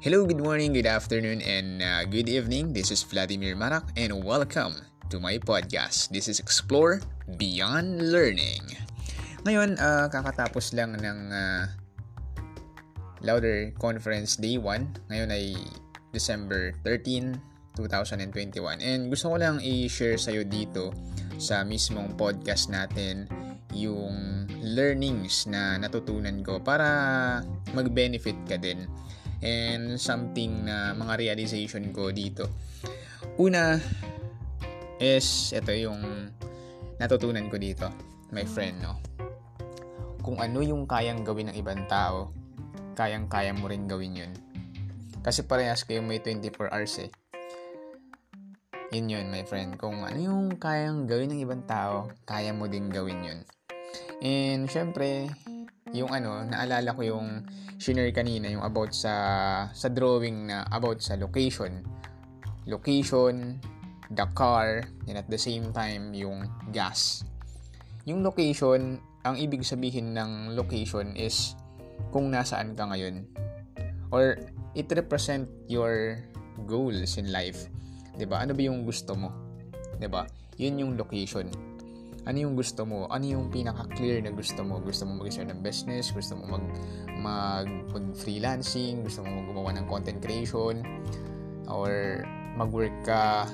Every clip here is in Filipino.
Hello, good morning, good afternoon, and uh, good evening. This is Vladimir Marak, and welcome to my podcast. This is Explore Beyond Learning. Ngayon, uh, kakatapos lang ng uh, Louder Conference Day 1. Ngayon ay December 13, 2021. And gusto ko lang i-share sa'yo dito sa mismong podcast natin yung learnings na natutunan ko para mag-benefit ka din and something na mga realization ko dito. Una is ito yung natutunan ko dito, my friend, no. Kung ano yung kayang gawin ng ibang tao, kayang-kaya mo rin gawin yun. Kasi parehas kayo may 24 hours eh. Yun yun, my friend. Kung ano yung kayang gawin ng ibang tao, kaya mo din gawin yun. And syempre, yung ano, naalala ko yung shinare kanina, yung about sa sa drawing na about sa location. Location, the car, and at the same time, yung gas. Yung location, ang ibig sabihin ng location is kung nasaan ka ngayon. Or it represent your goals in life. 'Di ba? Ano ba yung gusto mo? 'Di ba? Yun yung location ano yung gusto mo? Ano yung pinaka-clear na gusto mo? Gusto mo mag-start ng business? Gusto mo mag, mag, mag-freelancing? Gusto mo gumawa ng content creation? Or mag-work ka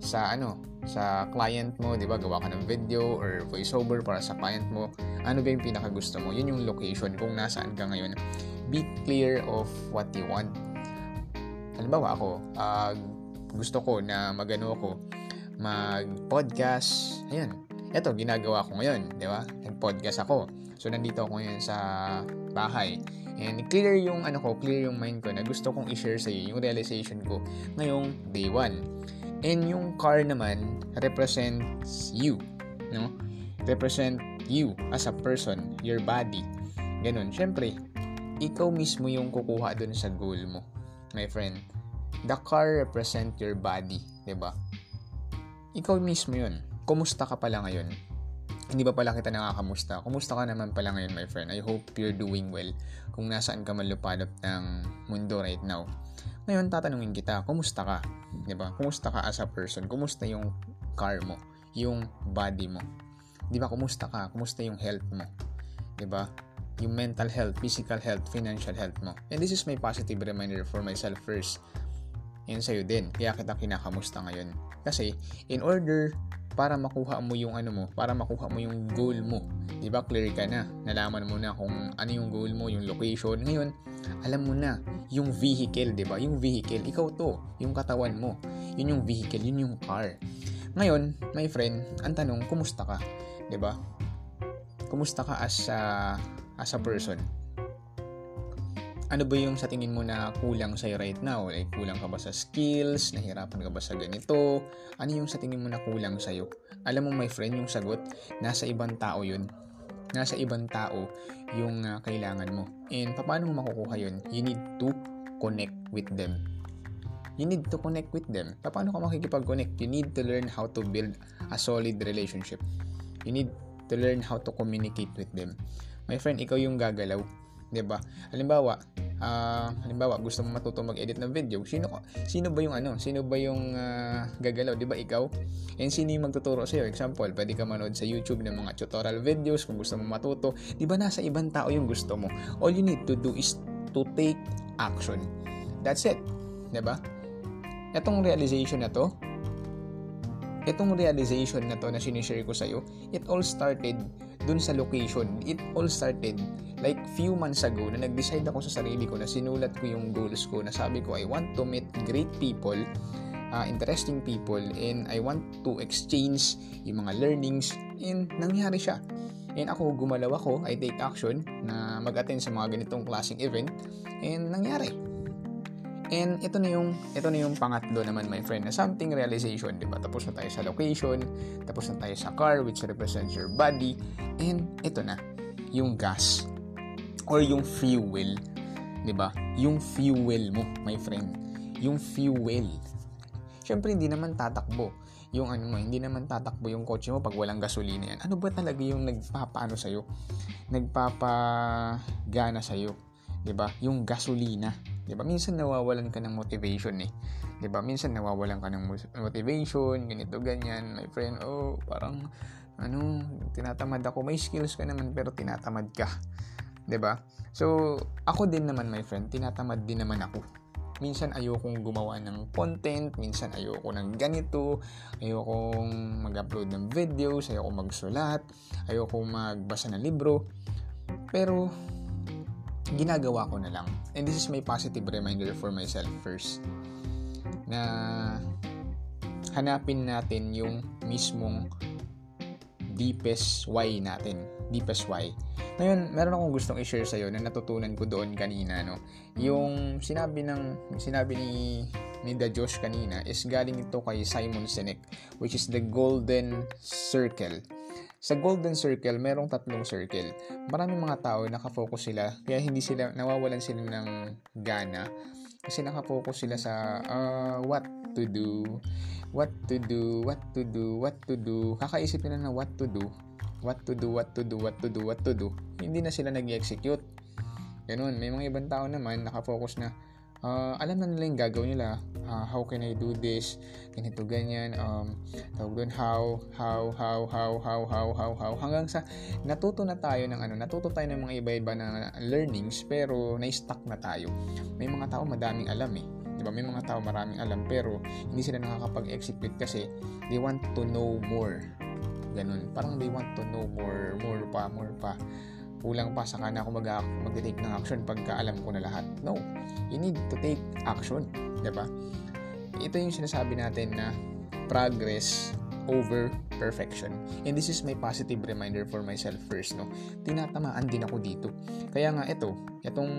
sa ano sa client mo, 'di ba? Gawa ka ng video or voiceover para sa client mo. Ano ba yung pinaka gusto mo? Yun yung location kung nasaan ka ngayon. Be clear of what you want. Halimbawa ako, uh, gusto ko na magano ako, mag-podcast. Ayan, eto, ginagawa ko ngayon, di ba? Nag-podcast ako. So, nandito ako ngayon sa bahay. And clear yung, ano ko, clear yung mind ko na gusto kong i-share sa iyo yung realization ko ngayong day 1. And yung car naman represents you, no? Represent you as a person, your body. Ganun. Siyempre, ikaw mismo yung kukuha dun sa goal mo, my friend. The car represent your body, 'di ba? Ikaw mismo 'yun kumusta ka pala ngayon? Hindi ba pala kita nakakamusta? Kumusta ka naman pala ngayon, my friend? I hope you're doing well kung nasaan ka man lupalop ng mundo right now. Ngayon, tatanungin kita, kumusta ka? ba? Diba? Kumusta ka as a person? Kumusta yung car mo? Yung body mo? Di ba? Kumusta ka? Kumusta yung health mo? Di ba? Yung mental health, physical health, financial health mo. And this is my positive reminder for myself first. And sa'yo din. Kaya kita kinakamusta ngayon. Kasi, in order para makuha mo yung ano mo, para makuha mo yung goal mo. 'Di ba? Clear ka na. Nalaman mo na kung ano yung goal mo, yung location. Ngayon, alam mo na yung vehicle, 'di ba? Yung vehicle, ikaw 'to, yung katawan mo. Yun yung vehicle, yun yung car. Ngayon, my friend, ang tanong, kumusta ka? 'Di ba? Kumusta ka as a as a person? Ano ba yung sa tingin mo na kulang sa'yo right now? Like, kulang ka ba sa skills? Nahirapan ka ba sa ganito? Ano yung sa tingin mo na kulang sa'yo? Alam mo, my friend, yung sagot, nasa ibang tao yun. Nasa ibang tao yung uh, kailangan mo. And paano mo makukuha yun? You need to connect with them. You need to connect with them. Paano ka makikipag-connect? You need to learn how to build a solid relationship. You need to learn how to communicate with them. My friend, ikaw yung gagalaw 'di ba? Halimbawa, uh, halimbawa gusto mo matuto mag-edit ng video, sino sino ba yung ano? Sino ba yung uh, gagalaw, 'di ba ikaw? And sino yung magtuturo sa iyo? Example, pwede ka manood sa YouTube ng mga tutorial videos kung gusto mo matuto. 'Di ba nasa ibang tao yung gusto mo? All you need to do is to take action. That's it. 'Di ba? Etong realization na to, itong realization na to na sinishare ko sa'yo, it all started dun sa location. It all started like few months ago na nag-decide ako sa sarili ko na sinulat ko yung goals ko na sabi ko I want to meet great people uh, interesting people and I want to exchange yung mga learnings and nangyari siya and ako gumalaw ako I take action na mag-attend sa mga ganitong klaseng event and nangyari And ito na yung ito na yung pangatlo naman my friend na something realization, 'di ba? Tapos na tayo sa location, tapos na tayo sa car which represents your body, and ito na yung gas or yung fuel, 'di ba? Yung fuel mo, my friend. Yung fuel. Syempre hindi naman tatakbo yung ano mo, hindi naman tatakbo yung kotse mo pag walang gasolina yan. Ano ba talaga yung nagpapaano sa'yo? Nagpapagana sa'yo. ba? Yung gasolina, 'Di ba? Minsan nawawalan ka ng motivation eh. 'Di ba? Minsan nawawalan ka ng motivation, ganito ganyan. My friend, oh, parang ano, tinatamad ako. May skills ka naman pero tinatamad ka. 'Di ba? So, ako din naman, my friend, tinatamad din naman ako. Minsan ayokong gumawa ng content, minsan ayoko ng ganito, ayokong mag-upload ng videos, ayoko magsulat, ayoko magbasa ng libro. Pero ginagawa ko na lang. And this is my positive reminder for myself first. Na hanapin natin yung mismong deepest why natin. Deepest why. Ngayon, meron akong gustong i-share sa'yo na natutunan ko doon kanina, no? Yung sinabi ng, sinabi ni, ni The Josh kanina is galing ito kay Simon Sinek, which is the golden circle sa golden circle, merong tatlong circle. Maraming mga tao nakafocus sila, kaya hindi sila, nawawalan sila ng gana. Kasi nakafocus sila sa uh, what to do, what to do, what to do, what to do. Kakaisip nila na what to do, what to do, what to do, what to do, what to do. Hindi na sila nag-execute. Ganun. May mga ibang tao naman nakafocus na uh, alam na nila yung gagawin nila. Uh, how can I do this? Ganito, ganyan. Um, tawag doon, how, how, how, how, how, how, how, how. Hanggang sa natuto na tayo ng ano, natuto tayo ng mga iba-iba na learnings pero na-stuck na tayo. May mga tao madaming alam eh. Di ba? May mga tao maraming alam pero hindi sila nakakapag-execute kasi they want to know more. Ganun. Parang they want to know more, more pa, more pa kulang pa saka na ako mag mag-take ng action pagka alam ko na lahat. No. You need to take action. ba? Diba? Ito yung sinasabi natin na progress over perfection. And this is my positive reminder for myself first, no. Tinatamaan din ako dito. Kaya nga ito, itong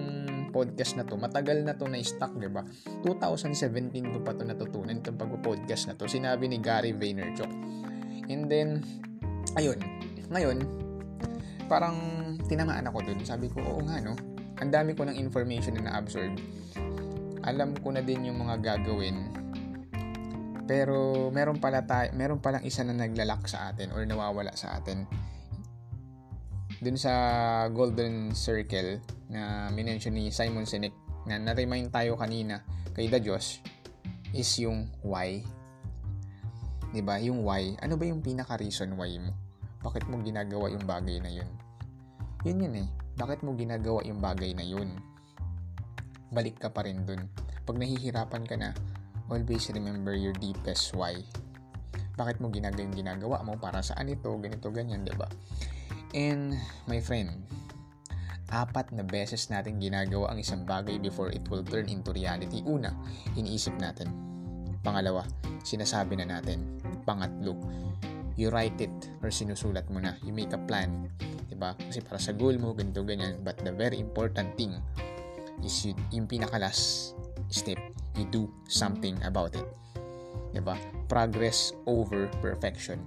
podcast na to, matagal na to na stuck, 'di ba? 2017 ko pa to natutunan itong pagpo-podcast na to. Sinabi ni Gary Vaynerchuk. And then ayun, ngayon parang tinamaan ako dun. Sabi ko, oo nga no. Ang dami ko ng information na na-absorb. Alam ko na din yung mga gagawin. Pero meron pala tayo, meron palang isa na naglalak sa atin or nawawala sa atin. Dun sa Golden Circle na minention ni Simon Sinek na na-remind tayo kanina kay The Diyos is yung why. 'Di ba? Yung why. Ano ba yung pinaka reason why mo? Bakit mo ginagawa yung bagay na yun? Yun yun eh. Bakit mo ginagawa yung bagay na yun? Balik ka pa rin dun. Pag nahihirapan ka na, always remember your deepest why. Bakit mo ginagawa yung ginagawa mo? Para saan ito? Ganito, ganyan, ba? Diba? And, my friend, apat na beses natin ginagawa ang isang bagay before it will turn into reality. Una, iniisip natin. Pangalawa, sinasabi na natin. Pangatlo, you write it or sinusulat mo na. You make a plan. 'di ba? Kasi para sa goal mo, ganito, ganyan. But the very important thing is you, yung pinaka-last step, you do something about it. 'Di ba? Progress over perfection.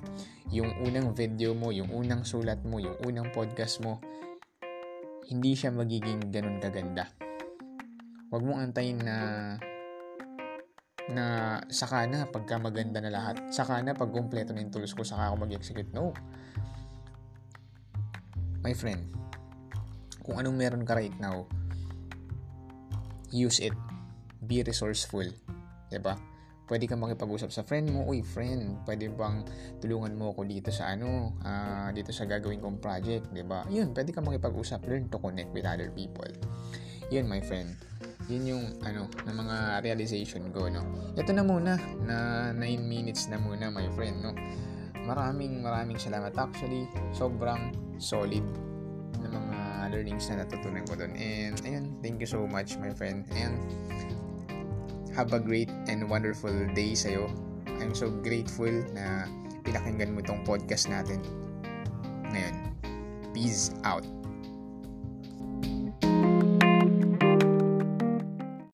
Yung unang video mo, yung unang sulat mo, yung unang podcast mo, hindi siya magiging ganun kaganda. Huwag mong antayin na na saka na pagka maganda na lahat. Saka na pag kumpleto na yung tools ko, saka ako mag-execute. No my friend, kung anong meron ka right now, use it. Be resourceful. ba? Diba? Pwede kang makipag-usap sa friend mo, uy friend, pwede bang tulungan mo ako dito sa ano, uh, dito sa gagawin kong project, ba? Yun, pwede kang makipag-usap, learn to connect with other people. Yun, my friend. Yun yung ano, na mga realization ko, no. Ito na muna, na 9 minutes na muna, my friend, no. Maraming maraming salamat actually. Sobrang solid na mga learnings na natutunan ko doon. And ayun, thank you so much my friend. And have a great and wonderful day sa'yo. I'm so grateful na pinakinggan mo itong podcast natin. Ngayon, peace out.